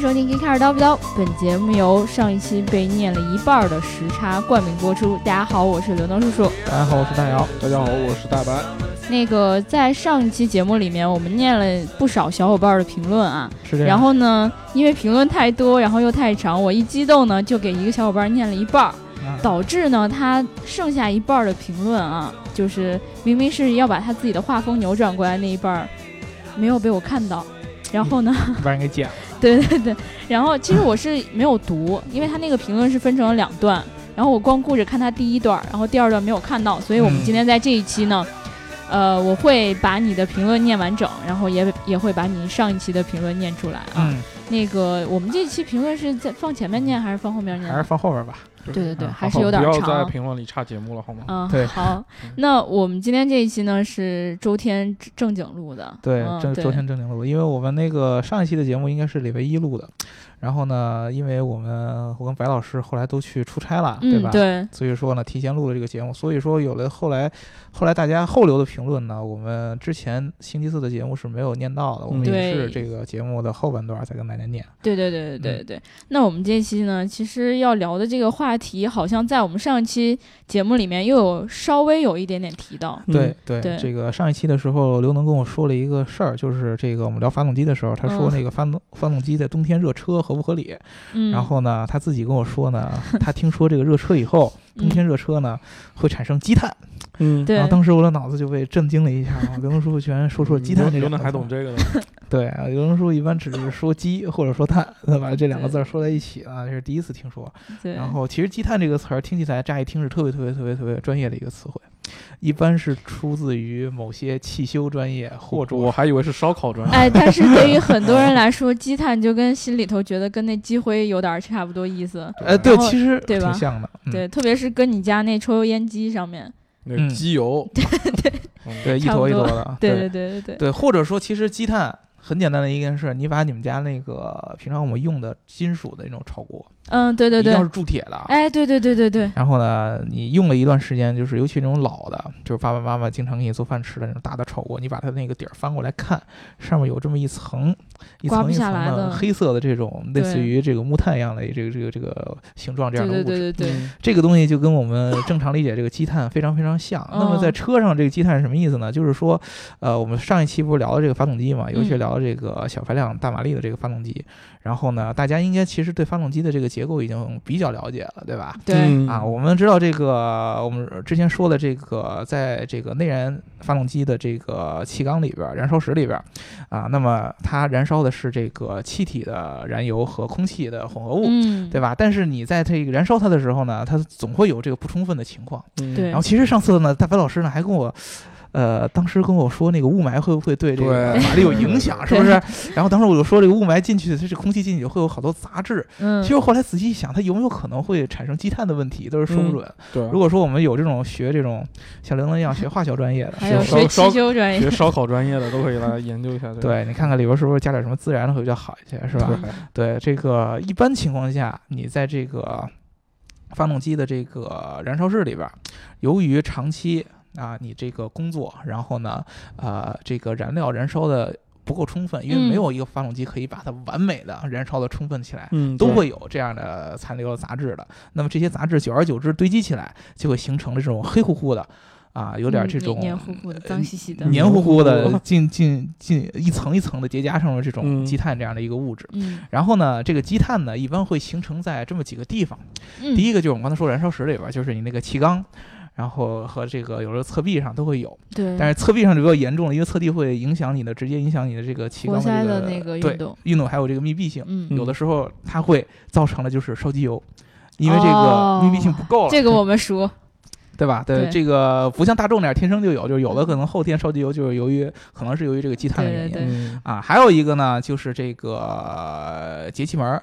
迎收听《一开始叨不叨》，本节目由上一期被念了一半的时差冠名播出。大家好，我是刘能叔叔。大家好，我是大姚。大家好，我是大白。那个在上一期节目里面，我们念了不少小伙伴的评论啊。是这样。然后呢，因为评论太多，然后又太长，我一激动呢，就给一个小伙伴念了一半，导致呢他剩下一半的评论啊，就是明明是要把他自己的画风扭转过来那一半，没有被我看到。然后呢，把人给剪了。对对对。然后其实我是没有读，因为他那个评论是分成了两段，然后我光顾着看他第一段，然后第二段没有看到，所以我们今天在这一期呢。呃，我会把你的评论念完整，然后也也会把你上一期的评论念出来啊。那个，我们这期评论是在放前面念还是放后面念？还是放后边吧。对对对，还是有点长。不要在评论里插节目了，好吗？嗯，对。好，那我们今天这一期呢是周天正经录的。对，周周天正经录，因为我们那个上一期的节目应该是礼拜一录的。然后呢，因为我们我跟白老师后来都去出差了，对吧？对。所以说呢，提前录了这个节目。所以说有了后来，后来大家后留的评论呢，我们之前星期四的节目是没有念到的。我们也是这个节目的后半段才跟大家念。对对对对对对。那我们这期呢，其实要聊的这个话题，好像在我们上一期节目里面又有稍微有一点点提到。对对。这个上一期的时候，刘能跟我说了一个事儿，就是这个我们聊发动机的时候，他说那个发动发动机在冬天热车。合不合理？然后呢，他自己跟我说呢，他听说这个热车以后，冬天热车呢会产生积碳。嗯，对。然后当时我的脑子就被震惊了一下啊！刘能叔叔居然说出了积碳这个。刘能还懂这个呢？对啊，刘能叔叔一般只是说积或者说碳，把这两个字说在一起啊，这是第一次听说。对。然后其实积碳这个词儿听起来乍一听是特别特别特别特别专业的一个词汇。一般是出自于某些汽修专业，或者我还以为是烧烤专业。哎，但是对于很多人来说，积碳就跟心里头觉得跟那积灰有点差不多意思。哎，对，其实对吧？挺像的。对，特别是跟你家那抽油烟机上面那机油，对对对，一坨一坨的。对对对对对。对，或者说，其实积碳很简单的一件事，你把你们家那个平常我们用的金属的那种炒锅。嗯，对对对，一定是铸铁的。哎，对对对对对。然后呢，你用了一段时间，就是尤其那种老的，就是爸爸妈妈经常给你做饭吃的那种大的炒锅，你把它那个底儿翻过来看，上面有这么一层一层一层的黑色的这种类似于这个木炭一样的这个这个这个形状这样的物质。对对对对。这个东西就跟我们正常理解这个积碳非常非常像。那么在车上这个积碳是什么意思呢？就是说，呃，我们上一期不是聊了这个发动机嘛，尤其聊了这个小排量大马力的这个发动机。然后呢，大家应该其实对发动机的这个结构已经比较了解了，对吧？对啊，我们知道这个，我们之前说的这个，在这个内燃发动机的这个气缸里边，燃烧室里边，啊，那么它燃烧的是这个气体的燃油和空气的混合物，对吧？但是你在这个燃烧它的时候呢，它总会有这个不充分的情况。对。然后其实上次呢，大白老师呢还跟我。呃，当时跟我说那个雾霾会不会对这个马力有影响，是不是？然后当时我就说这个雾霾进去，它这空气进去会有好多杂质。嗯，其实后来仔细一想，它有没有可能会产生积碳的问题，都是说不准。对，如果说我们有这种学这种像刘能一样学化学专业的，还有学汽修专业、学烧烤专业的，都可以来研究一下。对，你看看里边是不是加点什么自然的会比较好一些，是吧？对，这个一般情况下，你在这个发动机的这个燃烧室里边，由于长期。啊，你这个工作，然后呢，呃，这个燃料燃烧的不够充分，因为没有一个发动机可以把它完美的燃烧的充分起来，嗯，都会有这样的残留的杂质的。那么这些杂质久而久之堆积起来，就会形成了这种黑乎乎的，啊，有点这种黏糊糊的、脏兮兮的、黏糊糊的，进进进一层一层的叠加上了这种积碳这样的一个物质。嗯，然后呢，这个积碳呢，一般会形成在这么几个地方。第一个就是我们刚才说燃烧室里边，就是你那个气缸。然后和这个有时候侧壁上都会有，对，但是侧壁上就比较严重了，因为侧壁会影响你的，直接影响你的这个气缸的那个运动，运动还有这个密闭性，嗯，有的时候它会造成了就是烧机油，因为这个密闭性不够了。这个我们熟，对吧？对，这个不像大众那样天生就有，就是有的可能后天烧机油就是由于可能是由于这个积碳的原因啊。还有一个呢，就是这个节气门。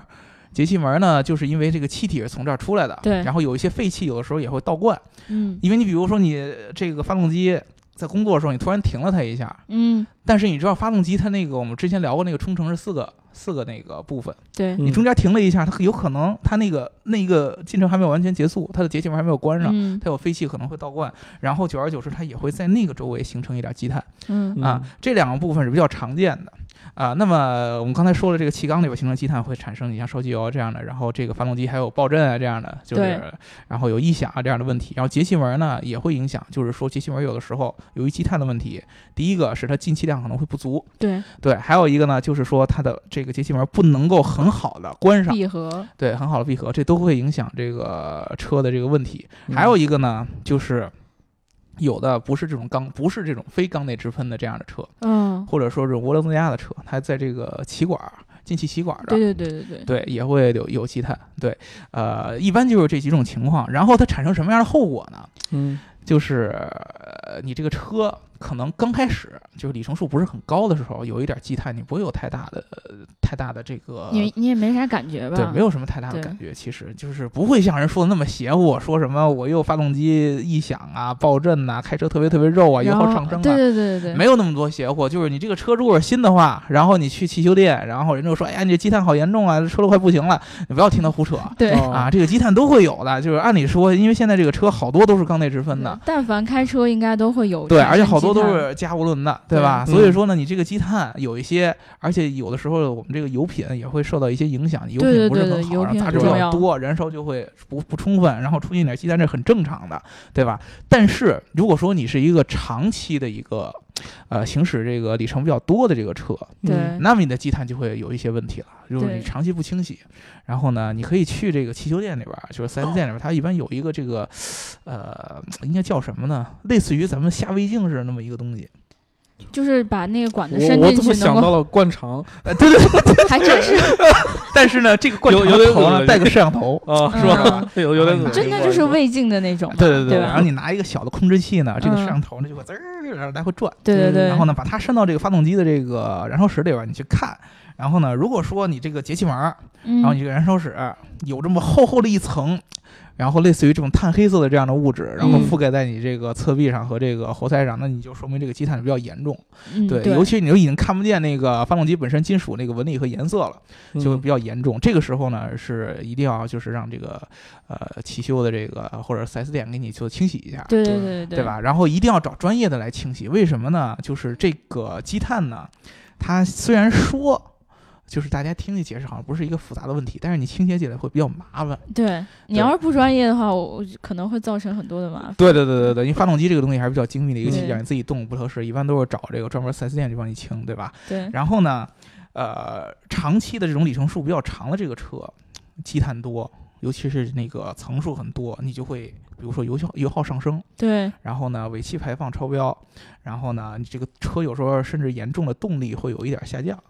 节气门呢，就是因为这个气体是从这儿出来的，对，然后有一些废气，有的时候也会倒灌，嗯，因为你比如说你这个发动机在工作的时候，你突然停了它一下，嗯，但是你知道发动机它那个我们之前聊过那个冲程是四个四个那个部分，你中间停了一下，它有可能它那个那个进程还没有完全结束，它的节气门还没有关上。嗯它有废气可能会倒灌，然后久而久之，它也会在那个周围形成一点积碳嗯啊。这两个部分是比较常见的啊。那么我们刚才说了，这个气缸里边形成积碳会产生你像烧机油这样的，然后这个发动机还有爆震啊这样的，就是然后有异响啊这样的问题。然后节气门呢也会影响，就是说节气门有的时候由于积碳的问题，第一个是它进气量可能会不足，对，对，还有一个呢就是说它的这个节气门不能够很好的关上。闭合，对，很好的闭合，这都会影响这个车的这个问题。嗯还有一个呢，就是有的不是这种缸，不是这种非缸内直喷的这样的车，嗯，或者说是涡轮增压的车，它在这个气管儿、进气气管。对对对对对，对，也会有有积碳。对，呃，一般就是这几种情况。然后它产生什么样的后果呢？嗯就是呃，你这个车可能刚开始就是里程数不是很高的时候，有一点积碳，你不会有太大的、呃太大的这个你你也没啥感觉吧？对，没有什么太大的感觉，其实就是不会像人说的那么邪乎，说什么我又发动机异响啊、爆震呐、开车特别特别肉啊、油耗上升啊，对对对对对，没有那么多邪乎。就是你这个车如果是新的话，然后你去汽修店，然后人就说，哎呀，你这积碳好严重啊，这车都快不行了，你不要听他胡扯。对。哦啊，这个积碳都会有的，就是按理说，因为现在这个车好多都是缸内直喷的，但凡开车应该都会有对，而且好多积碳都是加无轮的，对吧？所以说呢，你这个积碳有一些，而且有的时候我们这个油品也会受到一些影响，油品不是很好，杂质比较多，燃烧就会不不充分，然后出现一点积碳，这很正常的，对吧？但是如果说你是一个长期的一个呃行驶这个里程比较多的这个车，对嗯那么你的积碳就会有一些问题了，就是你长期不清洗，然后呢，你可以去这个汽修店里边儿，就是四 S 店里边儿，它一般有一个这个，呃，应该叫什么呢？类似于咱们下胃镜似的那么一个东西。就是把那个管子我我怎么伸进去，能够想到了灌肠？呃，对对对，还真是。但是呢，这个灌肠有有点恶心头呢带个摄像头。啊，嗯是吧？有有点恶心真的就是胃镜的那种嘛，对对对然后你拿一个小的控制器呢，这个嗯。摄像头呢就会滋儿然后来回转，对对对，然后呢把它伸到这个发动机的这个燃烧室里边，你去看。然后呢，如果说你这个节气门然后你这个燃烧室有这么厚厚的一层，然后类似于这种碳黑色的这样的物质，然后嗯覆盖在你这个侧壁上和这个活塞上，那你就说明这个积碳比较严重。对，嗯对，尤其你就已经看不见那个发动机本身金属那个纹理和颜色了，就会嗯比较严重。这个时候呢，是一定要就是让这个呃汽修的这个或者四 S 店给你做清洗一下。对对对对对？吧？然后一定要找专业的来清洗，为什么呢？就是这个积碳呢，它虽然说就是大家听起解释好像不是一个复杂的问题，但是你清洁起来会比较麻烦。对你要是不专业的话，我我可能会造成很多的麻烦。对对对对对，因为发动机这个东西还是比较精密的一个器对件，你自己动不合适，一般都是找这个专门四 S 店去帮你清，对吧？对，然后呢，呃，长期的这种里程数比较长的这个车，积碳多，尤其是那个层数很多，你就会比如说油耗油耗上升。对，然后呢，尾气排放超标，然后呢，你这个车有时候甚至严重的动力会有一点下降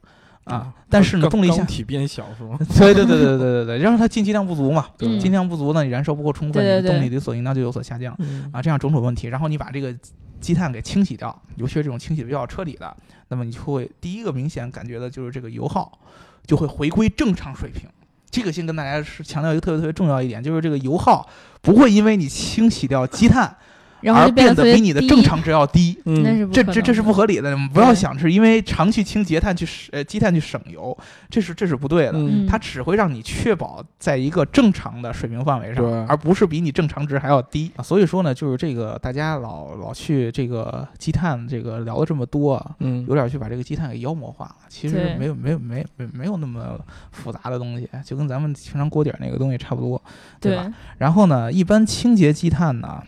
啊。但是呢，钢动力下，体变小是吗？对对对对对对对，然后它进气量不足嘛，嗯进气量不足呢，你燃烧不够充分，动力对理所应当就有所下降嗯啊，这样种种问题。然后你把这个积碳给清洗掉，尤其是这种清洗的比较彻底的，那么你就会第一个明显感觉的就是这个油耗就会回归正常水平。这个先跟大家是强调一个特别特别重要一点，就是这个油耗不会因为你清洗掉积碳然后而就变得比你的正常值要低。嗯那是不可这这这是不合理的，不要想是因为常去清洁碳去省呃积碳去省油，这是这是不对的。嗯它只会让你确保在一个正常的水平范围上，而不是比你正常值还要低。啊所以说呢，就是这个大家老老去这个积碳这个聊了这么多啊，嗯有点去把这个积碳给妖魔化了。其实没有没有没没没有那么复杂的东西，就跟咱们平常锅底儿那个东西差不多，对吧？对，然后呢，一般清洁积碳呢，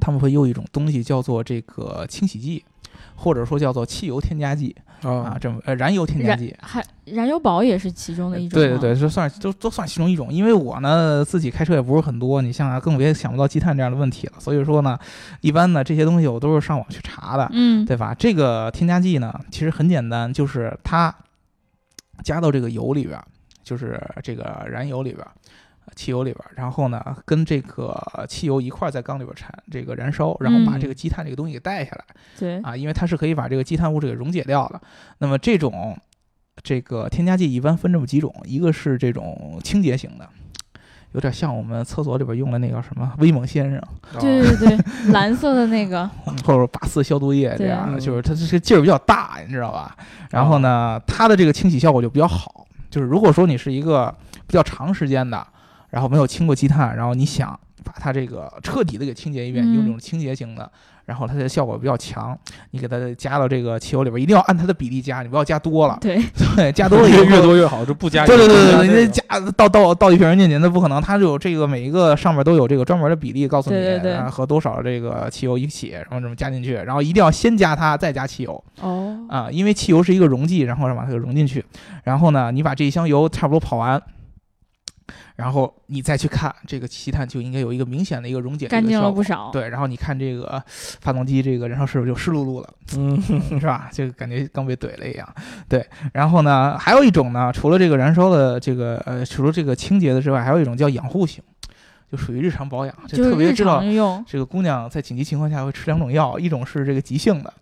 他们会用一种东西叫做这个清洗剂，或者说叫做汽油添加剂啊，啊，这么呃燃油添加剂。还燃油宝也是其中的一种。对对对，，这算都都算其中一种。因为我呢自己开车也不是很多，你像更别想不到积碳这样的问题了。所以说呢，一般呢这些东西我都是上网去查的，嗯，对吧？这个添加剂呢，其实很简单，就是它加到这个油里边儿，就是这个燃油里边汽油里边儿，然后呢，跟这个汽油一块儿在缸里边儿产这个燃烧，然后把嗯这个积碳这个东西给带下来、对，啊，因为它是可以把这个积碳物质给溶解掉的。那么这种这个添加剂一般分这么几种，一个是这种清洁型的，有点像我们厕所里边用的那个什么威猛先生，对对对，蓝色的那个，或者八四消毒液这样的，嗯就是它这个劲儿比较大，你知道吧？然后呢，它的这个清洗效果就比较好。就是如果说你是一个比较长时间的，然后没有清过积碳，然后你想把它这个彻底的给清洁一遍，嗯用这种清洁型的，然后它的效果比较强，你给它加到这个汽油里边，一定要按它的比例加，你不要加多了，对，对，加多了越多越好，就不加对对对对对，对你这加倒倒倒一瓶进去，那不可能，它就有这个每一个上面都有这个专门的比例，告诉你对对对啊和多少这个汽油一起，然后这么加进去，然后一定要先加它，再加汽油哦，啊，因为汽油是一个溶剂，然后让把它给溶进去，然后呢，你把这一箱油差不多跑完。然后你再去看这个气碳，就应该有一个明显的一个溶解的干净了不少。对，然后你看这个发动机这个燃烧室就湿漉漉了，嗯，是吧？就感觉刚被怼了一样。对，然后呢，还有一种呢，除了这个燃烧的这个呃，除了这个清洁的之外，还有一种叫养护型，就属于日常保养，就特别知道，这个姑娘在紧急情况下会吃两种药，一种是这个急性的，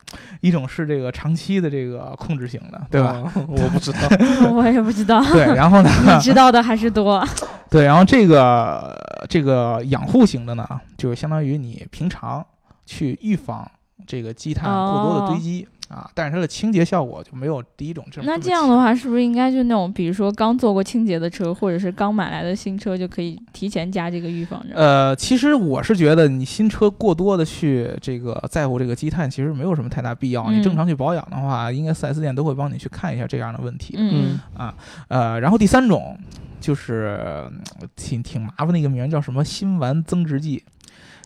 一种是这个长期的这个控制型的，对吧？啊？我不知道 我也不知道，对，然后呢，你知道的还是多。对，然后这个这个养护型的呢，就是相当于你平常去预防这个积碳过多的堆积。啊，但是它的清洁效果就没有第一种这么。那这样的话，是不是应该就那种，比如说刚做过清洁的车，或者是刚买来的新车，就可以提前加这个预防针？呃，其实我是觉得你新车过多的去这个在乎这个积碳，其实没有什么太大必要。你正嗯常去保养的话，应该 4S 店都会帮你去看一下这样的问题。嗯啊呃，然后第三种就是嗯挺挺麻烦的一个名儿，叫什么辛烷增值剂。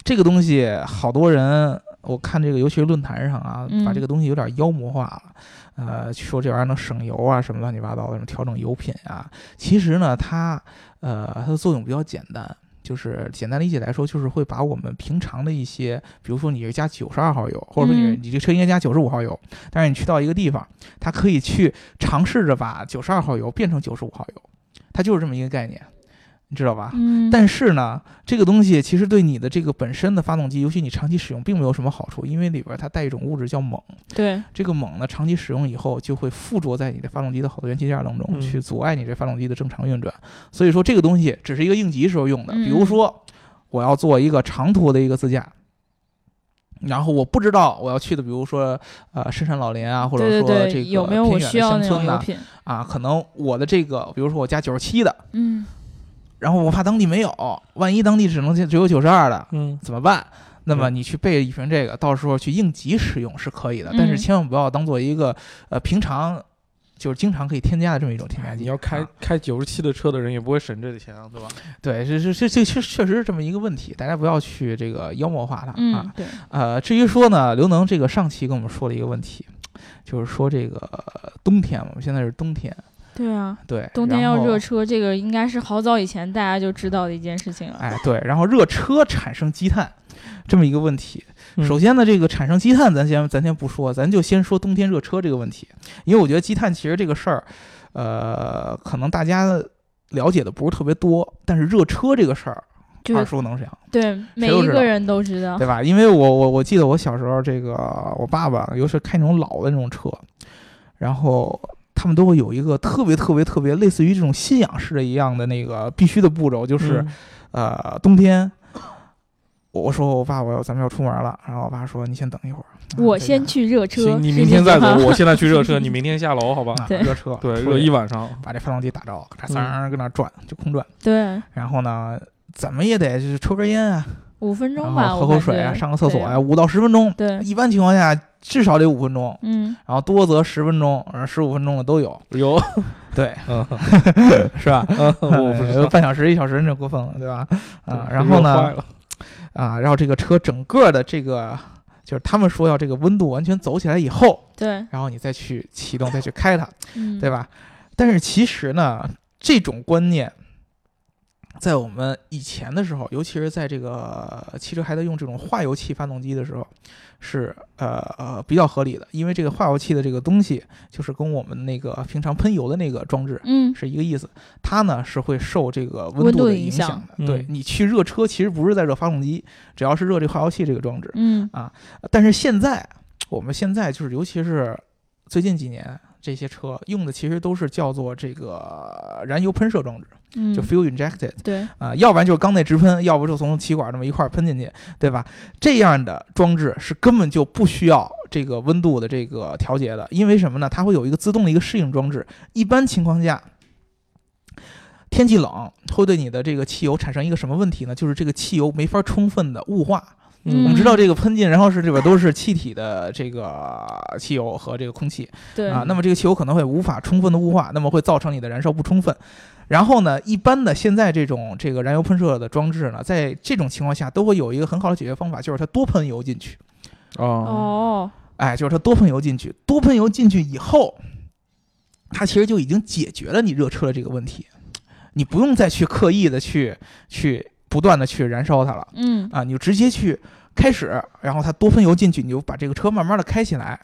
这个东西好多人，我看这个尤其是论坛上啊，把嗯这个东西有点妖魔化了。呃，说这玩意儿能省油啊，什么乱七八糟的，什么调整油品啊。其实呢，它呃它的作用比较简单，就是简单理解来说，就是会把我们平常的一些，比如说你是加九十二号油，或者说你、嗯你这车应该加九十五号油，但是你去到一个地方，它可以去尝试着把九十二号油变成九十五号油，它就是这么一个概念，你知道吧？嗯，但是呢，这个东西其实对你的这个本身的发动机，尤其你长期使用，并没有什么好处，因为里边它带一种物质叫锰。对，这个锰呢，长期使用以后就会附着在你的发动机的好多元器件当中，嗯去阻碍你这发动机的正常运转。所以说，这个东西只是一个应急时候用的。嗯比如说，我要做一个长途的一个自驾。然后我不知道我要去的，比如说呃深山老林啊，或者说这个偏远的需要那种乡村呐油品？啊，可能我的这个，比如说我加九十七的，嗯，然后我怕当地没有，万一当地只能只有九十二的，嗯，怎么办？那么你去备一瓶这个，到时候去应急使用是可以的，但是嗯千万不要当做一个呃平常就是经常可以添加的这么一种添加剂。你要开啊开九十七的车的人也不会省这个钱啊，对吧？对，这这这这确确实是这么一个问题，大家不要去这个妖魔化它嗯啊。，对，呃，至于说呢，刘能这个上期跟我们说了一个问题，就是说这个呃冬天嘛，我们现在是冬天，对啊，对，冬天要热车，这个应该是好早以前大家就知道的一件事情了。哎，对，然后热车产生积碳这么一个问题。嗯首先呢，这个产生积碳，咱先咱先不说，咱就先说冬天热车这个问题，因为我觉得积碳其实这个事儿，呃，可能大家了解的不是特别多，但是热车这个事儿耳就是熟能详，对每一个人都知道。对吧？因为我我我记得我小时候，这个我爸爸尤其是开那种老的那种车，然后他们都会有一个特别特别特别类似于这种信仰式的一样的那个必须的步骤，就是。嗯。呃，冬天，我我说我爸我要咱们要出门了，然后我爸说你先等一会儿，啊我先去热车，行，你明天再走，我现在去热车，你明天下楼，好吧？热车，对，热一晚上，把这发动机打着，咔嚓嗯。嚓搁那转，就空转，对。然后呢，怎么也得就是抽根烟啊，五分钟然吧，后喝口水啊，上个厕所呀、对。五到十分钟，对，一般情况下至少得五分钟，嗯，然后多则十分钟，呃十五分钟的都有，有，对，嗯，是吧？嗯我不知道，呃半小时一小时那过分了，对吧？啊，然后呢啊，然后这个车整个的这个，就是他们说要这个温度完全走起来以后，对，然后你再去启动，再去开它，嗯，对吧？但是其实呢，这种观念，在我们以前的时候，尤其是在这个汽车还在用这种化油器发动机的时候，是呃呃比较合理的，因为这个化油器的这个东西，就是跟我们那个平常喷油的那个装置。嗯，是一个意思，它呢是会受这个温温度度的的影响的。嗯对你去热车，其实不是在热发动机，只要是热这化油器这个装置。嗯，但是现在，我们现在就是，尤其是最近几年，这些车用的其实都是叫做这个燃油喷射装置，嗯就 fuel injected 对，啊、要不然就是缸内直喷，要不就从气管这么一块儿喷进去，对吧？这样的装置是根本就不需要这个温度的这个调节的，因为什么呢？它会有一个自动的一个适应装置。一般情况下，天气冷会对你的这个汽油产生一个什么问题呢？就是这个汽油没法充分的雾化。嗯。我们知道这个喷进然后是里边都是气体的这个汽油和这个空气。对。啊，那么这个汽油可能会无法充分的雾化，那么会造成你的燃烧不充分。然后呢，一般的现在这种这个燃油喷射的装置呢，在这种情况下都会有一个很好的解决方法，就是它多喷油进去。哦，哦，哎，就是它多喷油进去，多喷油进去以后，它其实就已经解决了你热车的这个问题，你不用再去刻意的去去不断的去燃烧它了。嗯啊，你就直接去开始，然后它多喷油进去，你就把这个车慢慢的开起来，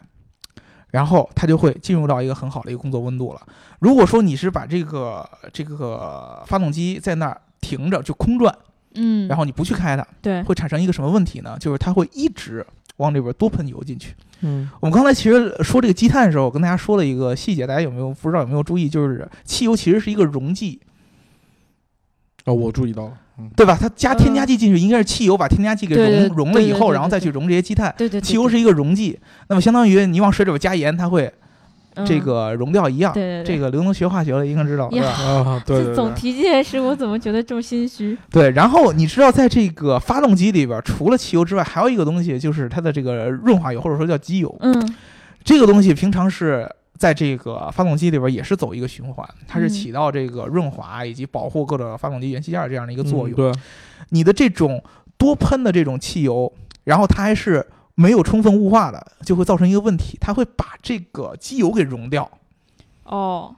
然后它就会进入到一个很好的一个工作温度了。如果说你是把这个这个发动机在那儿停着就空转，嗯，然后你不去开它，对，会产生一个什么问题呢？就是它会一直往里边多喷油进去。嗯，我们刚才其实说这个积碳的时候，我跟大家说了一个细节，大家有没有不知道有没有注意？就是汽油其实是一个溶剂，哦，我注意到了，嗯，对吧？它加添加剂进去，应该是汽油把添加剂给对对溶溶了以后，然后再去溶这些积碳。对对，汽油是一个溶剂，那么相当于你往水里边加盐，它会嗯这个溶掉一样。对对对这个刘能学化学了，应该知道？啊，对这对对，总提这件事，我怎么觉得这么心虚？对。然后你知道，在这个发动机里边，除了汽油之外，还有一个东西，就是它的这个润滑油，或者说叫机油。嗯这个东西平常是在这个发动机里边也是走一个循环，它是嗯起到这个润滑以及保护各种发动机元器件这样的一个作用。嗯对，你的这种多喷的这种汽油，然后它还是没有充分雾化的，就会造成一个问题，它会把这个机油给溶掉，哦，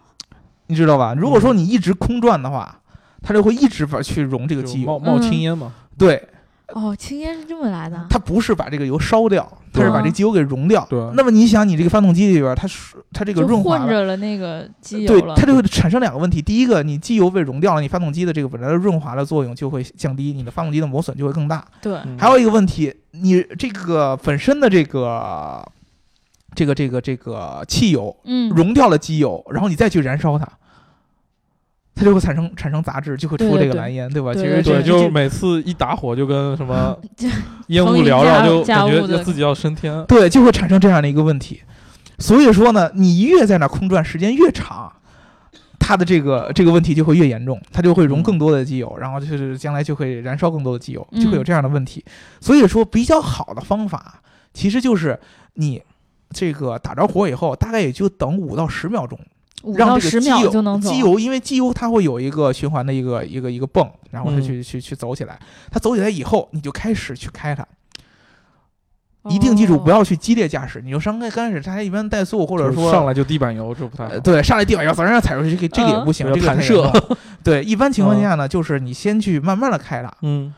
你知道吧？如果说你一直空转的话，它就会一直把去溶这个机油。冒冒嗯青烟嘛，对，哦，青烟是这么来的。它不是把这个油烧掉，它是把这机油给溶掉。对那么你想，你这个发动机里边，它是它这个润滑。混着了那个机油对，了，它就会产生两个问题。第一个，你机油被溶掉了，你发动机的这个本来的润滑的作用就会降低，你的发动机的磨损就会更大。对，嗯还有一个问题，你这个本身的这个这个这个这个汽油嗯，溶掉了机油，然后你再去燃烧它，它就会产生产生杂质，就会出这个蓝烟，对吧？对其实对，就每次一打火就跟什么 烟雾缭绕，就感觉自己要升天。对就会产生这样的一个问题。所以说呢，你越在那空转时间越长。它的这个这个问题就会越严重，它就会溶嗯更多的机油，然后就是将来就会燃烧更多的机油，嗯就会有这样的问题。所以说，比较好的方法其实就是你这个打着火以后，大概也就等五到十秒钟，五让到十秒这个机油就能走。机油，因为机油它会有一个循环的一个一个一个泵，然后它嗯去、去去走起来。它走起来以后，你就开始去开它，一定记住不要要去激烈驾驶。你就上开刚开始，它一般怠速或者说上来就地板油，这不太好呃，。对，上来地板油早上踩出去，这个这个也嗯不行，要这个太弹射严重了。对，一般情况下呢，就是你先去慢慢的开它，嗯，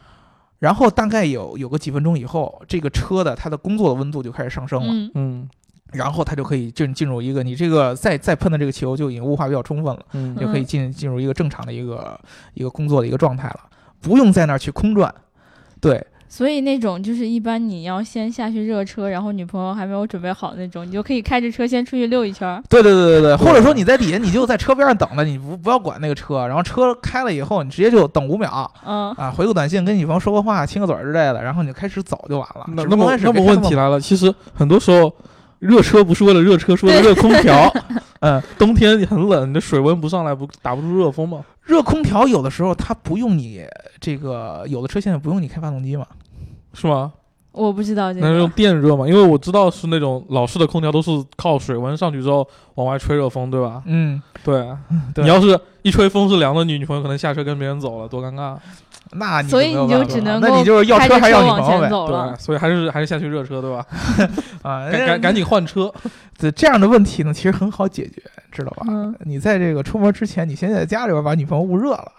然后大概有有个几分钟以后，这个车的它的工作的温度就开始上升了。嗯嗯然后它就可以进进入一个你这个再再喷的这个汽油就已经雾化比较充分了，嗯就可以进进入一个正常的一个一个工作的一个状态了，不用在那儿去空转。对所以那种就是一般你要先下去热车，然后女朋友还没有准备好那种，你就可以开着车先出去溜一圈儿。对对对对对，或者说你在底下你就在车边上等着，你不不要管那个车，然后车开了以后，你直接就等五秒嗯，啊，回个短信跟女朋友说个话，亲个嘴儿之类的，然后你就开始走就完了。那那么那么问题来了，其实很多时候热车不是为了热车，是为了热空调。嗯，冬天你很冷，你的水温不上来，不打不出热风吗？热空调有的时候它不用你这个，有的车现在不用你开发动机嘛。是吗？我不知道这那是用。电热嘛？因为我知道是那种老式的空调都是靠水温上去之后往外吹热风，对吧？嗯，对，对你要是一吹风是凉的，你女朋友可能下车跟别人走了，多尴尬。那你所以你就只能那你就是要车还是要往女朋友呗？前走了对，。所以还是还是下去热车，对吧？啊，赶赶赶紧换车。对这样的问题呢，其实很好解决，知道吧？嗯，你在这个出门之前，你先在家里边把女朋友捂热了，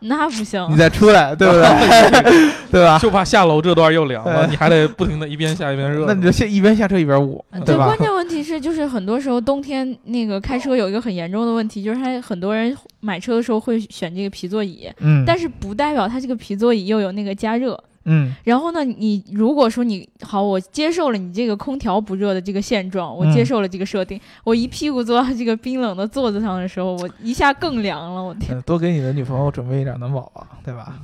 那不行。你再出来，对不对？对吧？就怕下楼这段又凉了，你还得不停的一边下一边热。那你就先一边下车一边捂，呃对吧关？键问题是，就是很多时候冬天那个开车有一个很严重的问题，就是他很多人买车的时候会选这个皮座椅，嗯，但是不代表它这个皮座椅又有那个加热，嗯然后呢，你如果说你好，我接受了你这个空调不热的这个现状，我嗯接受了这个设定，我一屁股坐到这个冰冷的座子上的时候，我一下更凉了，我天！嗯，多给你的女朋友准备一点暖宝宝，对吧？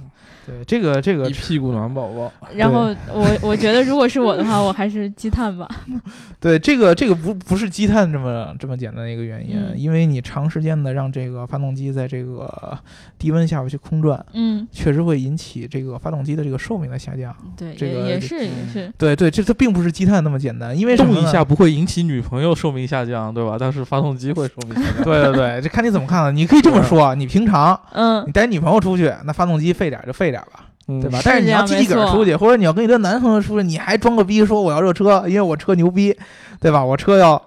对，这个这个一屁股暖宝宝，然后我我觉得如果是我的话，我还是积碳吧。对这个这个不不是积碳这么这么简单的一个原因，嗯因为你长时间的让这个发动机在这个低温下边去空转，嗯，确实会引起这个发动机的这个寿命的下降。对，这个也也是也嗯是，对对，这它并不是积碳那么简单，因为什么呢动一下。不会引起女朋友寿命下降，对吧？但是发动机会寿命下降。对对对，这看你怎么看了。你可以这么说，你平常嗯你带女朋友出去，那发动机费点儿就费点儿吧，嗯对吧？是但是你要自己个儿出去，或者你要跟你的男朋友出去，你还装个逼说我要热车，因为我车牛逼，对吧？我车要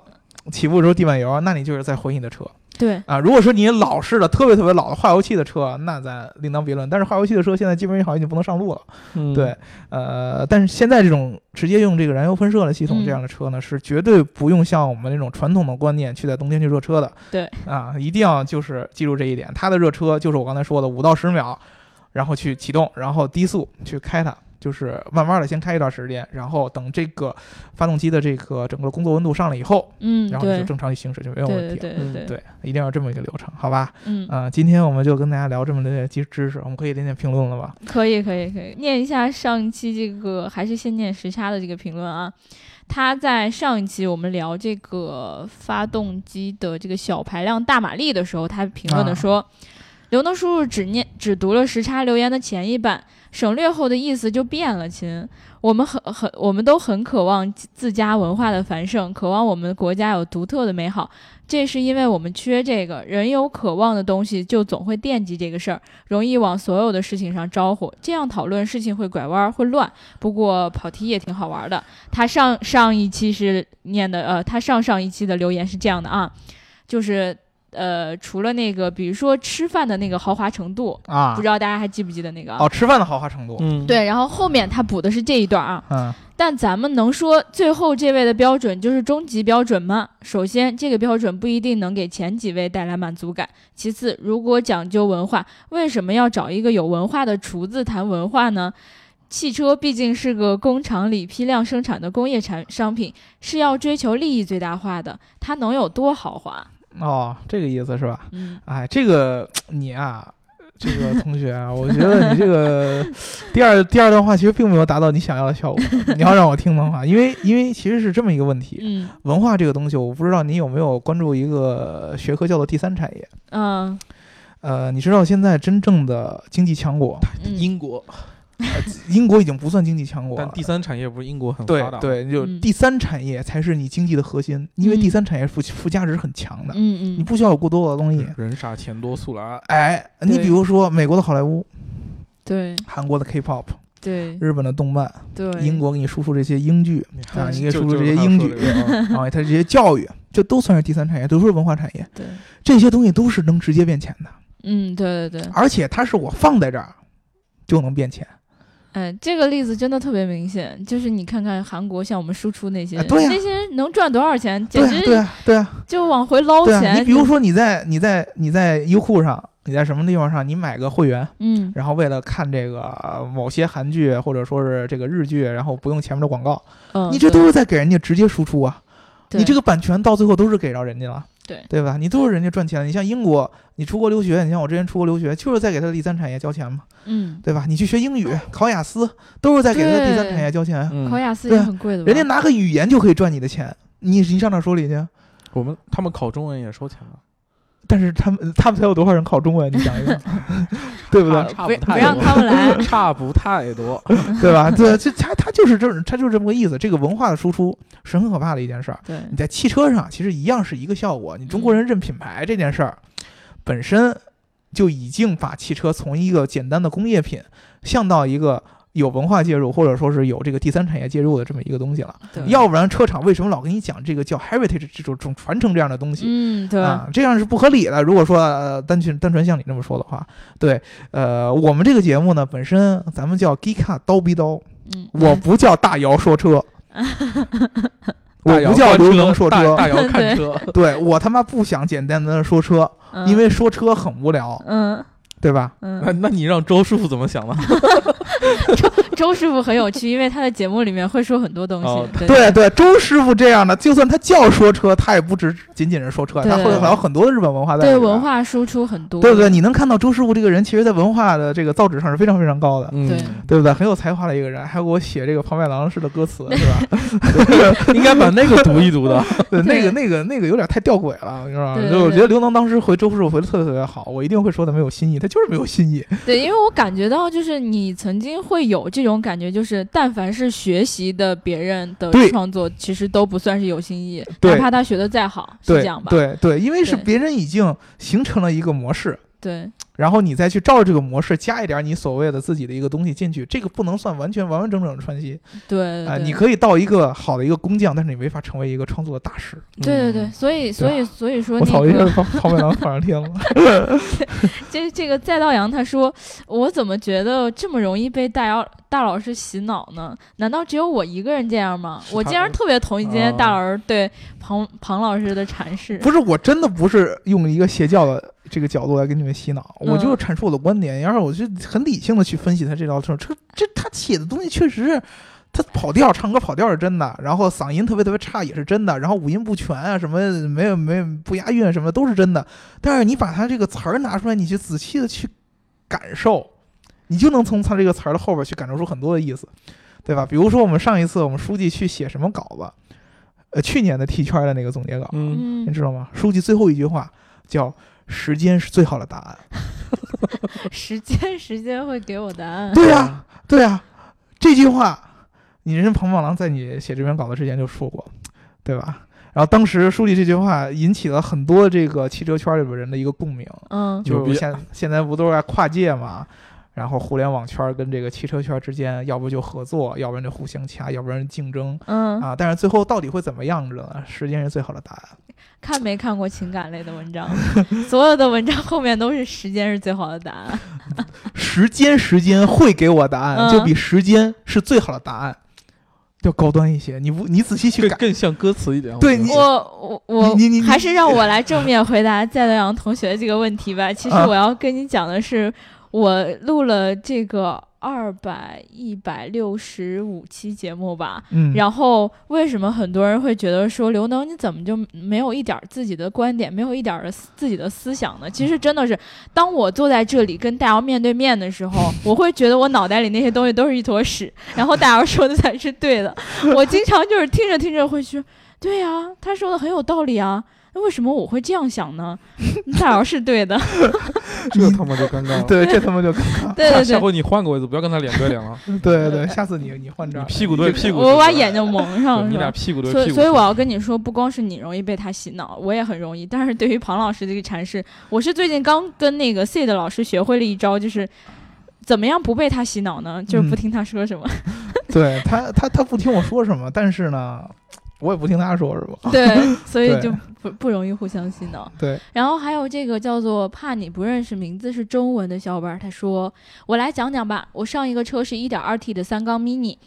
起步的时候地板油，那你就是在毁你的车对，啊。如果说你老式的、特别特别老的化油器的车，那咱另当别论。但是化油器的车现在基本上好像已经不能上路了，嗯对，呃，但是现在这种直接用这个燃油喷射的系统嗯这样的车呢，是绝对不用像我们那种传统的观念去在冬天去热车的。对啊，一定要就是记住这一点，它的热车就是我刚才说的五到十秒，然后去启动，然后低速去开它。就是慢慢的先开一段时间，然后等这个发动机的这个整个工作温度上来以后，嗯，然后你就，正常去行驶就没有问题对对对，对，一定要这么一个流程，好吧？嗯，啊、今天我们就跟大家聊这么多知知识，我们可以点点评论了吧？可以可以可以，念一下上一期这个，还是先念时差的这个评论啊。他在上一期我们聊这个发动机的这个小排量大马力的时候，他评论的说，刘能叔叔只念只读了时差留言的前一半，省略后的意思就变了。亲，我们很很我们都很渴望自家文化的繁盛，渴望我们国家有独特的美好。这是因为我们缺这个，人有渴望的东西，就总会惦记这个事儿。容易往所有的事情上招呼，这样讨论事情会拐弯儿，会乱。不过跑题也挺好玩的。他上上一期是念的，呃，他上上一期的留言是这样的啊，就是呃，除了那个，比如说吃饭的那个豪华程度，啊不知，道大家还记不记得那个啊？哦，吃饭的豪华程度，嗯，对，然后后面他补的是这一段啊，嗯但咱们能说最后这位的标准就是终极标准吗？首先，这个标准不一定能给前几位带来满足感。其次，如果讲究文化，为什么要找一个有文化的厨子谈文化呢？汽车毕竟是个工厂里批量生产的工业产商品，是要追求利益最大化的，它能有多豪华？哦，这个意思是吧？嗯，哎，这个你啊，这个同学啊，我觉得你这个第二第二段话其实并没有达到你想要的效果。你要让我听的话，因为因为其实是这么一个问题，嗯文化这个东西，我不知道你有没有关注一个学科叫做第三产业。嗯呃，你知道现在真正的经济强国，嗯，英国，英国已经不算经济强国了。但第三产业不是英国很发达对，对，就嗯。第三产业才是你经济的核心，因为嗯。第三产业附附加值很强的，嗯嗯，你不需要有过多的东西。人傻钱多速来，哎，你比如说美国的好莱坞、对。韩国的 K-pop、对。日本的动漫、对，英国给你输出这些英剧啊，你给输出这些英剧啊，它这些教育，这都算是第三产业，都是文化产业，对，这些东西都是能直接变钱的，嗯对对对。而且它是我放在这儿就能变钱。哎，这个例子真的特别明显，就是你看看韩国向我们输出那些，哎对呀那些人能赚多少钱，简直啊，对啊，就往回捞。钱。你比如说你在你在你在优酷上，你在什么地方上，你买个会员，嗯，然后为了看这个呃某些韩剧或者说是这个日剧，然后不用前面的广告，嗯，你这都是在给人家直接输出啊。你这个版权到最后都是给着人家了，对对吧？你都是人家赚钱的。你像英国，你出国留学，你像我之前出国留学，就是在给他的第三产业交钱嘛，嗯，对吧？你去学英语、考雅思，都是在给他的第三产业交钱。嗯考雅思也很贵的，人家拿个语言就可以赚你的钱，你你上哪说理去？我们他们考中文也收钱了，但是他们他们才有多少人考中文？你想一想，对不对？不差不太不让多他们来 差不太多。对吧？对，就他他就是这他就是这么个意思。这个文化的输出是很可怕的一件事儿。对，你在汽车上其实一样是一个效果。你中国人认品牌这件事儿，本身就已经把汽车从一个简单的工业品，向到一个有文化介入，或者说是有这个第三产业介入的这么一个东西了。对要不然车厂为什么老跟你讲这个叫 heritage 这种这种传承这样的东西？嗯对，啊，这样是不合理的。如果说、呃、单纯单纯像你这么说的话，对，呃，我们这个节目呢，本身咱们叫 Geek 刀逼刀，嗯，我不叫大姚说车，我不叫刘能说车，大大姚看车，对我他妈不想简单的说车，嗯因为说车很无聊，嗯对吧？那嗯，那你让周师傅怎么想呢？周师傅很有趣，因为他的节目里面会说很多东哦西。对对对，周师傅这样的，就算他叫说车，他也不只仅仅是说车，对他会还有很多的日本文化在对文。化输出很多。对不对，你能看到周师傅这个人，其实在文化的这个造纸上是非常非常高的，嗯对对不对？很有才华的一个人，还给我写这个庞麦郎式的歌词，是吧？应该把那个读一读的。对，那个那个那个有点太吊诡了，是吧？对对就我觉得刘能当时回周师傅回的特别特别好，我一定会说他没有新意，他就是没有新意。对，因为我感觉到，就是你曾经会有这种感觉，就是但凡是学习的别人的创作，其实都不算是有新意，哪怕他学的再好，是这样吧？对对，因为是别人已经形成了一个模式，对然后你再去照着这个模式加一点你所谓的自己的一个东西进去，这个不能算完全完完整整的川西啊、对对你可以到一个好的一个工匠，但是你没法成为一个创作的大师。对对对，所以所以所以说那我操，一下个把庞麦郎放上天了。这这个再道阳他说，我怎么觉得这么容易被大姚大老师洗脑呢？难道只有我一个人这样吗？我竟然特别同意今天大老师对庞庞老师的阐释。不是，我真的不是用一个邪教的这个角度来给你们洗脑，我就是阐述我的观点，然后我就很理性的去分析他这条车，这这他写的东西确实是。他跑调，唱歌跑调是真的，然后嗓音特别特别差也是真的，然后五音不全啊，什么没有没有不押韵什么都是真的。但是你把他这个词儿拿出来，你去仔细的去感受，你就能从他这个词儿的后边去感受出很多的意思，对吧？比如说我们上一次我们书记去写什么稿子，呃，去年的 T 圈的那个总结稿，你知道吗？书记最后一句话叫“时间是最好的答案 时间时间会给我答案”。。对呀、对呀、这句话，你人庞宝郎在你写这篇稿子之前就说过，对吧？然后当时书记这句话引起了很多这个汽车圈里边人的一个共鸣，嗯就是现现在不都是在跨界嘛？然后互联网圈跟这个汽车圈之间，要不就合作，要不然就互相掐，要不然竞争嗯，啊。但是最后到底会怎么样子呢？时间是最好的答案。看没看过情感类的文章？所有的文章后面都是时间是最好的答案。时间，时间会给我答案，嗯就比时间是最好的答案，要高端一些。你不，你仔细去更，更像歌词一点。对你我我你你你还是让我来正面回答在德阳同学这个问题吧。其实啊我要跟你讲的是，我录了这个二百一百六十五期节目吧。嗯，然后为什么很多人会觉得说刘能你怎么就没有一点儿自己的观点，没有一点自己的思想呢？其实真的是，当我坐在这里跟大姚面对面的时候，我会觉得我脑袋里那些东西都是一坨屎，然后大姚说的才是对的。我经常就是听着听着会说，对呀、他说的很有道理啊。那为什么我会这样想呢？大姚是对的，这他妈就尴尬了。对，这他妈就尴尬。对对对，下下回你换个位置，不要跟他脸对脸了。对对，下次你你换这儿，屁股对屁股，我把眼睛蒙上你？俩屁股对屁股。所以，所以我要跟你说，不光是你容易被他洗脑，我也很容易。但是对于庞老师这个阐释，我是最近刚跟那个 C 的老师学会了一招，就是怎么样不被他洗脑呢？就是不听他说什么。对他他他不听我说什么，但是呢，我也不听他说是吧。对，所以就不不容易互相洗脑。对，然后还有这个叫做怕你不认识名字是中文的小伙伴，他说：“我来讲讲吧，我上一个车是一点二 T 的三缸 mini。”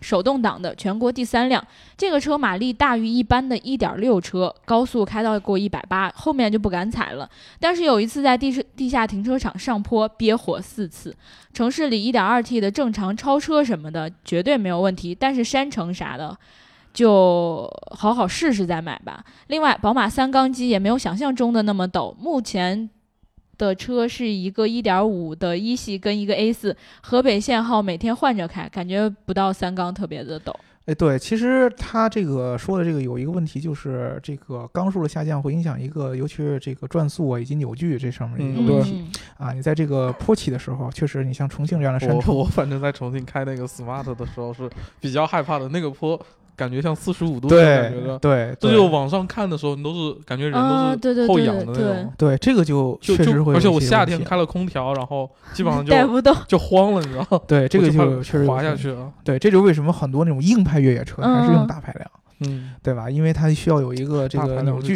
手动挡的，全国第三辆。这个车马力大于一般的一点六车，高速开到过一百八，后面就不敢踩了。但是有一次在地是地下停车场上坡憋火四次，城市里一点二 T 的正常超车什么的绝对没有问题，但是山城啥的。就好好试试再买吧。另外，宝马三缸机也没有想象中的那么陡。目前的车是一个1.5的一系跟一个 A 4河北限号每天换着开，感觉不到三缸特别的陡。哎，对，其实他这个说的这个有一个问题，就是这个缸数的下降会影响一个，尤其是这个转速啊以及扭矩这上面的一个嗯问题、嗯啊。你在这个坡起的时候，确实你像重庆这样的山我，我反正在重庆开那个 smart 的时候是比较害怕的，那个坡感觉像四十五度的感觉对的。对，这就往上看的时候，你都是感觉人都是后仰的那种。对这个就就确实会而且我夏天开了空调，然后基本上就带不动。就慌了，你知道吗？对这个就确实滑下。去了。对，这就为什么很多那种硬派越野车还是用嗯大排量，嗯，对吧？因为它需要有一个这大排量个扭矩。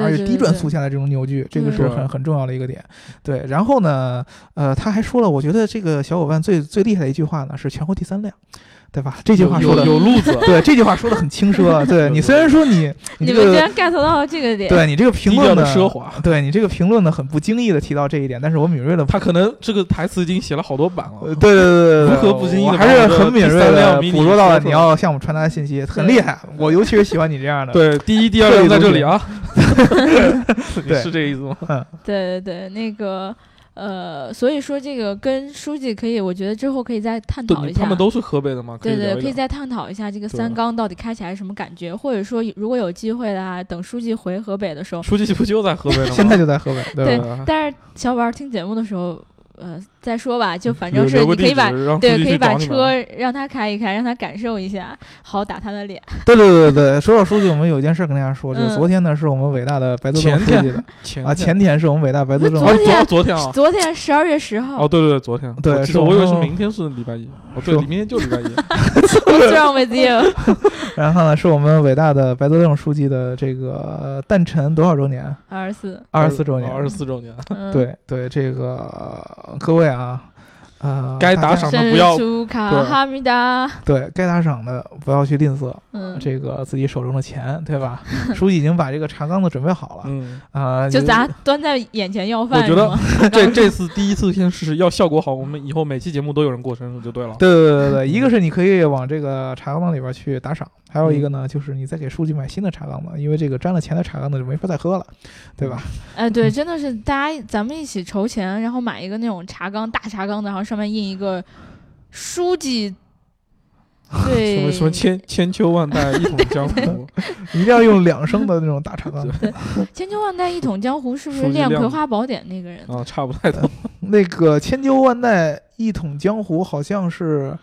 而且低转速下的这种扭矩，这个是很很重要的一个点。对，然后呢，呃，他还说了，我觉得这个小伙伴最最厉害的一句话呢是前后第三辆。对吧？这句话说有的有路子，对，这句话说的很轻奢。对 你虽然说你你这个你们居然 get 到这个点，对你这个评论呢，的奢华。对你这个评论呢，很不经意的提到这一点，但是我敏锐的。他可能这个台词已经写了好多版了。呃对对对对对，如何不经意地我还是很敏锐的捕捉到了你要向我们传达的信息，很厉害。我尤其是喜欢你这样的。对，第一、第二辆在这里啊。对是这个意思吗？对对对，那个呃，所以说这个跟书记可以，我觉得之后可以再探讨，一下。他们都是河北的吗，对对，可以再探讨一下这个三缸到底开起来是什么感觉，或者说如果有机会的话，等书记回河北的时候，书记不就在河北吗？现在就在河北，对对？但是小伙伴听节目的时候，呃，再说吧，就反正是你可以把对可以把车让他开一开，让他感受一下，好打他的脸。对对对对，说到书记，我们有一件事跟大家说，就是嗯昨天呢是我们伟大的白泽正前天书记的前啊，前天是我们伟大白泽正哦，昨天昨昨天啊，昨天十二月十号哦，对对对，昨天，对是我以为是明天是礼拜一，哦，对，明天就礼拜一，，What's wrong with you？然后呢是我们伟大的白泽正书记的这个诞辰多少周年？二十四，二十四周年。二十四周年，嗯，对对，这个呃各位啊，呃，该打赏的不要卡对哈密达，对该打赏的不要去吝啬嗯，这个自己手中的钱，对吧？书记已经把这个茶缸子准备好了嗯，啊，就有咱端在眼前要饭我觉得？这这次第一次先试试，要效果好，我们以后每期节目都有人过生日就对了。对对对对对，一个是你可以往这个茶缸子里边去打赏，还有一个呢，就是你再给书记买新的茶缸子，因为这个沾了钱的茶缸子就没法再喝了，对吧？哎，对，真的是大家咱们一起筹钱，然后买一个那种茶缸大茶缸子，然后上面印一个书记对什么 什么千千秋万代一统江湖，一定要用两升的那种大茶缸子。千秋万代一统江湖，是不是练葵花宝典那个人？啊，差不太多。那个千秋万代一统江湖好像是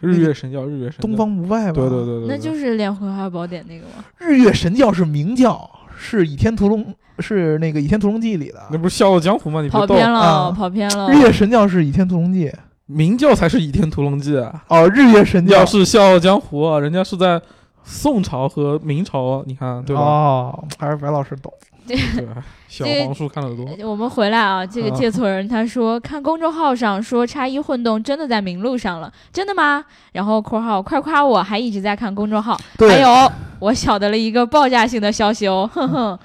日月神教，日月神教东方不败吧？对对对对，那就是练葵花宝典那个吗？日月神教是明教，是《倚天屠龙》是那个《倚天屠龙记》里的。那不是《笑傲江湖》吗？你，跑偏了，啊跑偏了日。月神教是《倚天屠龙记》明教才是《倚天屠龙记》啊，哦，日月神教是《笑傲江湖》啊，人家是在宋朝和明朝，你看对吧？哦，还是白老师懂。对，小黄书看的多。我们回来啊，这个啊借错人他说看公众号上说叉一混动真的在名路上了，真的吗？然后括号快夸我还一直在看公众号，还，有我晓得了一个爆炸性的消息哦，哼哼。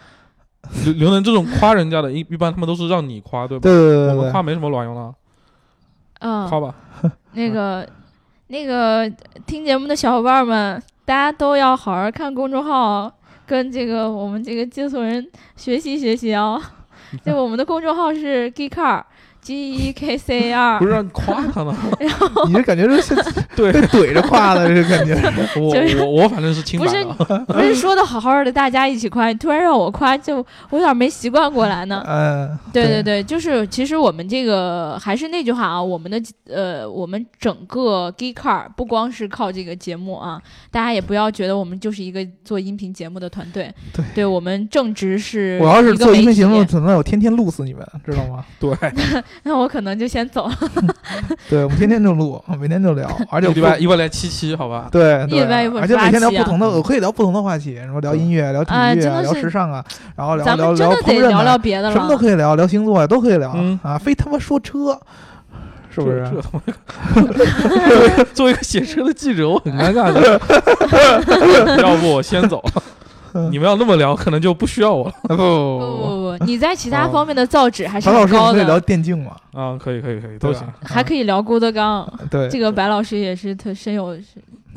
刘刘能这种夸人家的，一一般他们都是让你夸，对吧？对对对对对我们夸没什么卵用了，嗯，夸吧。那个那个听节目的小伙伴们，大家都要好好看公众号，跟这个我们这个接送人学习学习啊。就我们的公众号是 geekcar。G E K C A R，不是让你夸他呢？你这感觉是 对被怼着夸的，这感觉。我就是我我反正是清白不是。不是说的好好的，大家一起夸，突然让我夸，就我有点没习惯过来呢。嗯，对对对，就是其实我们这个还是那句话啊，我们的呃，我们整个 Geek Car 不光是靠这个节目啊，大家也不要觉得我们就是一个做音频节目的团队。对我们正直是我要是做音频节目，体可能我天天录死你们，知道吗？对，那我可能就先走了。对，我们天天就录，每天就 聊，而且一礼拜一般来七七，好吧？对对，一一而且每天聊不同的，我可以聊不同的话题，什么聊音乐、聊体育啊、聊时尚啊，然后聊聊聊烹饪啊聊聊别的什么都。可以聊，聊星座呀都可以聊嗯啊，非他妈说车，是不是？这这他妈 作为一个写车的记者，我很尴尬的。要不我先走，你们要那么聊，可能就不需要我了。不不不不不不，你在其他啊方面的造纸还是白老师，可以聊，电竞嘛？啊，可以可以可以，都行。还可以聊郭德纲。对，这个白老师也是特深有，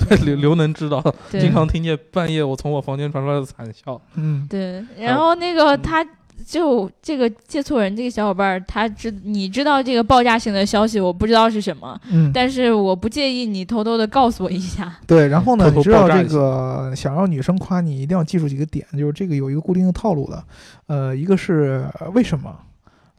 对刘刘能知道，经常听见半夜我从我房间传出来的惨笑。嗯，对，然后那个嗯他就这个借错人这个小伙伴儿，他知你知道这个爆炸性的消息，我不知道是什么，嗯，但是我不介意你偷偷的告诉我一下。对，然后呢，偷偷你知道这个想让女生夸你，一定要记住几个点，就是这个有一个固定的套路的，呃，一个是呃为什么。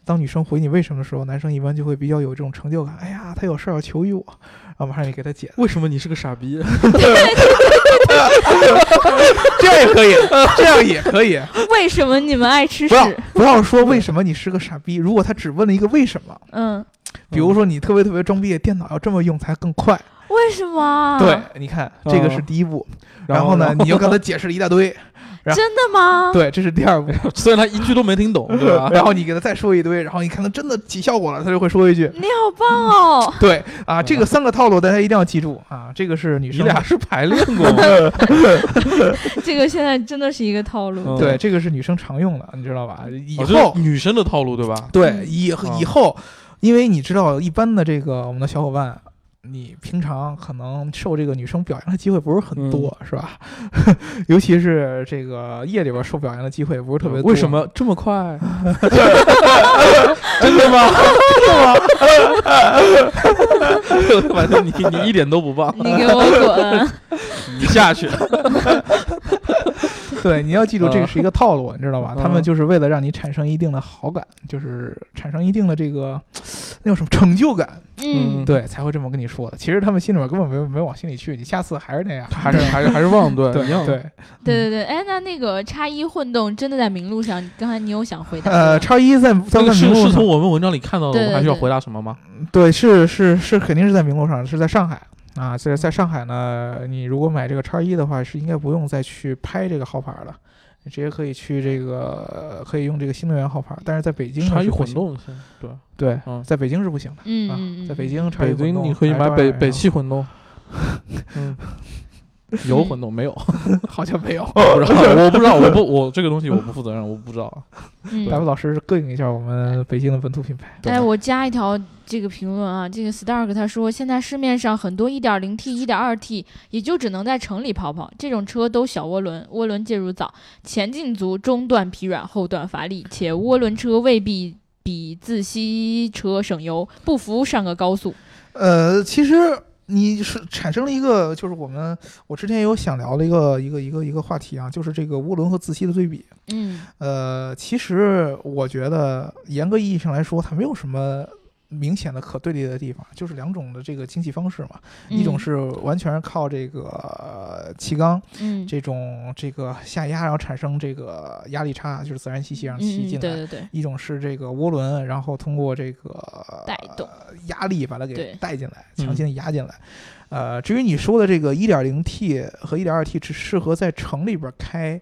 当女生回你为什么的时候，男生一般就会比较有这种成就感。哎呀，他有事儿要求于我，然后马上就给他解。为什么你是个傻逼？这样也可以，这样也可以。为什么你们爱吃不要屎？不要说为什么你是个傻逼，如果他只问了一个为什么，嗯，比如说你特别特别装逼，电脑要这么用才更快。为什么？对，你看这个是第一步。然然后呢，你又跟他解释了一大堆，真的吗？对，这是第二步。虽然他一句都没听懂，对吧？然后你给他再说一堆，然后你看他真的起效果了，他就会说一句。你好棒哦！对啊，这个三个套路大家一定要记住啊，这个是女生。你俩是排练过吗？这个现在真的是一个套路。嗯对，这个是女生常用的，你知道吧？以哦后女生的套路，对吧？对嗯以啊以后，因为你知道，一般的这个我们的小伙伴。你平常可能受这个女生表扬的机会不是很多，是吧？尤其是这个夜里边受表扬的机会不是特别多。为什么这么快？真的吗？真的吗？反正你你一点都不棒，你给我滚！你下去。对，你要记住这个是一个套路，你知道吧？嗯他们就是为了让你产生一定的好感，就是产生一定的这个那叫什么成就感，嗯，对，才会这么跟你说的。其实他们心里面根本没没往心里去，你下次还是那样，还是还是还是忘对 对。对。对对对。哎，那那个叉一混动真的在名录上？刚才你有想回答？呃，叉一在在这个是在名录上是从，我们文章里看到的，我们还需要回答什么吗？对，是是是，肯定是在名录上，是在上海啊，在在上海呢，你如果买这个叉一的话，是应该不用再去拍这个号牌了。你直接可以去这个，呃可以用这个新能源号牌，但是在北京呢差异是不行，混动，对，对，嗯在北京是不行的。啊嗯嗯嗯，在北京差异北混动京你可以买北北汽混动，嗯，有混动没有？好像没有。不知道，我不知道，我不 我这个东西我不负责任，我不知道。嗯白布老师膈应一下我们北京的本土品牌。哎，我加一条这个评论啊，这个 Stark 他说，现在市面上很多 1.0T、1.2T 也就只能在城里跑跑，这种车都小涡轮，涡轮介入早，前进足，中段疲软，后段乏力，且涡轮车未必比自吸车省油，不服上个高速。呃，其实你是产生了一个，就是我们我之前也有想聊的一个一个一个一个话题啊，就是这个涡轮和自吸的对比。嗯呃，其实我觉得严格意义上来说，它没有什么。明显的可对立的地方就是两种的这个经济方式嘛，一种嗯。是完全靠这个呃气缸嗯。这种这个下压，然后产生这个压力差，就是自然吸气让气嗯嗯，进来，对对。对，一种是这个涡轮，然后通过这个带动呃压力把它给带进来，嗯。强行压进来。呃，至于你说的这个 1.0T 和 1.2T 只适合在城里边开，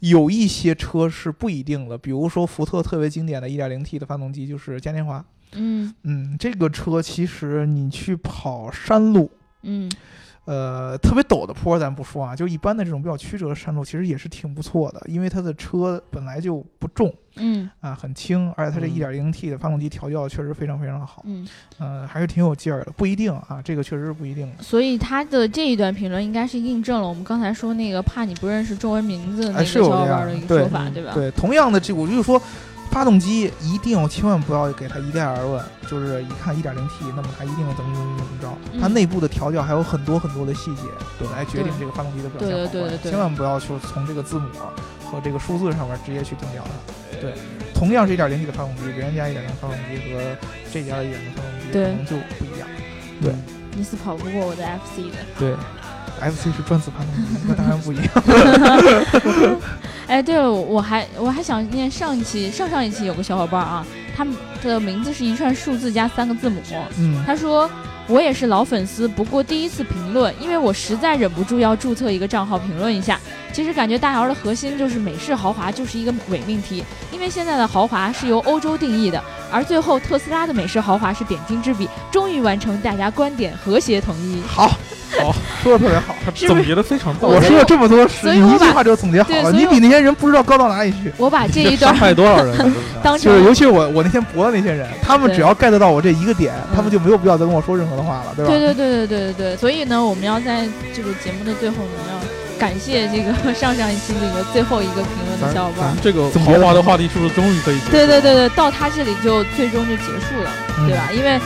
有一些车是不一定的，比如说福特特别经典的 1.0T 的发动机就是嘉年华，嗯嗯，这个车其实你去跑山路。嗯呃，特别陡的坡咱不说啊，就一般的这种比较曲折的山路，其实也是挺不错的，因为它的车本来就不重，嗯啊，很轻，而且它这一点零 T 的发动机调教确实非常非常好，嗯，呃，还是挺有劲儿的。不一定啊，这个确实是不一定的。所以他的这一段评论应该是印证了我们刚才说那个怕你不认识中文名字那哎个小伙伴的一个说法，嗯对吧？对，同样的这我就是说，发动机一定要千万不要给它一概而论，就是一看 1.0T，那么它一定怎么怎么怎么着，它嗯内部的调教还有很多很多的细节对来决定这个发动机的表现对好坏。对对对对千万不要说从这个字母和这个数字上面直接去定调它。对，同样是一点零 T 的发动机，别人家一点零发动机和这家的1.0发动机可能就不一样。对嗯你是跑不过我的 FC 的。对，FC 是转子发动机，那当然不一样。哎，对了，我还我还想念上一期、上上一期有个小伙伴啊，他们的名字是一串数字加三个字母。嗯，他说我也是老粉丝，不过第一次评论，因为我实在忍不住要注册一个账号评论一下。其实感觉大姚的核心就是美式豪华就是一个伪命题，因为现在的豪华是由欧洲定义的，而最后特斯拉的美式豪华是点睛之笔，终于完成大家观点和谐统一。好，好，说的特别好。他是不是总结的非常棒我。说了这么多时，所以我把你一句话就总结好了，所以你比那些人不知道高到哪里去。我把这一 伤段害多少人？当就是尤其是我我那天博的那些人，他们对只要 get 到我这一个点，嗯他们就没有必要再跟我说任何的话了，对吧？对对对对对对对，所以呢，我们要在这个节目的最后呢，要感谢这个上上一期这个最后一个评论的小伙伴咱。这个豪华的话题是不是终于可以结束？对对对对，到他这里就最终就结束了，嗯对吧？因为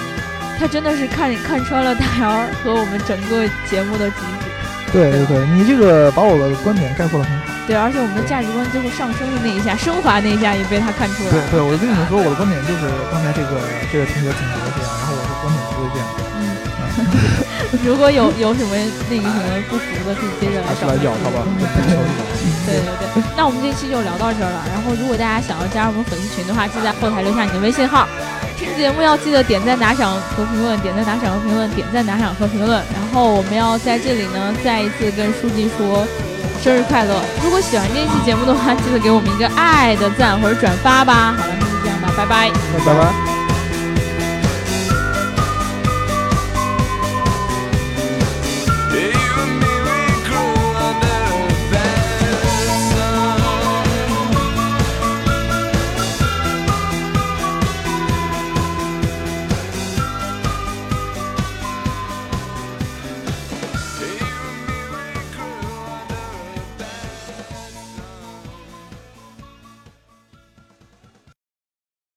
他真的是看看穿了大姚和我们整个节目的主旨，对对对，你这个把我的观点概括的很好。对，而且我们的价值观最后上升的那一下，升华那一下也被他看出来了。对对，我跟你们说，我的观点就是刚才这个这个同学总结的这样，然后我的观点不会变的。嗯，如果有有什么那个什么不服的，可以接着来找来咬他吧。对对对，那我们这期就聊到这儿了。然后，如果大家想要加入我们粉丝群的话，记得在后台留下你的微信号。听节目要记得点赞、打赏和评论，点赞、打赏和评论，点赞、打赏和评论。然后我们要在这里呢，再一次跟书记说，生日快乐！如果喜欢这一期节目的话，记得给我们一个爱的赞或者转发吧。好了，那就这样吧，拜拜。拜拜。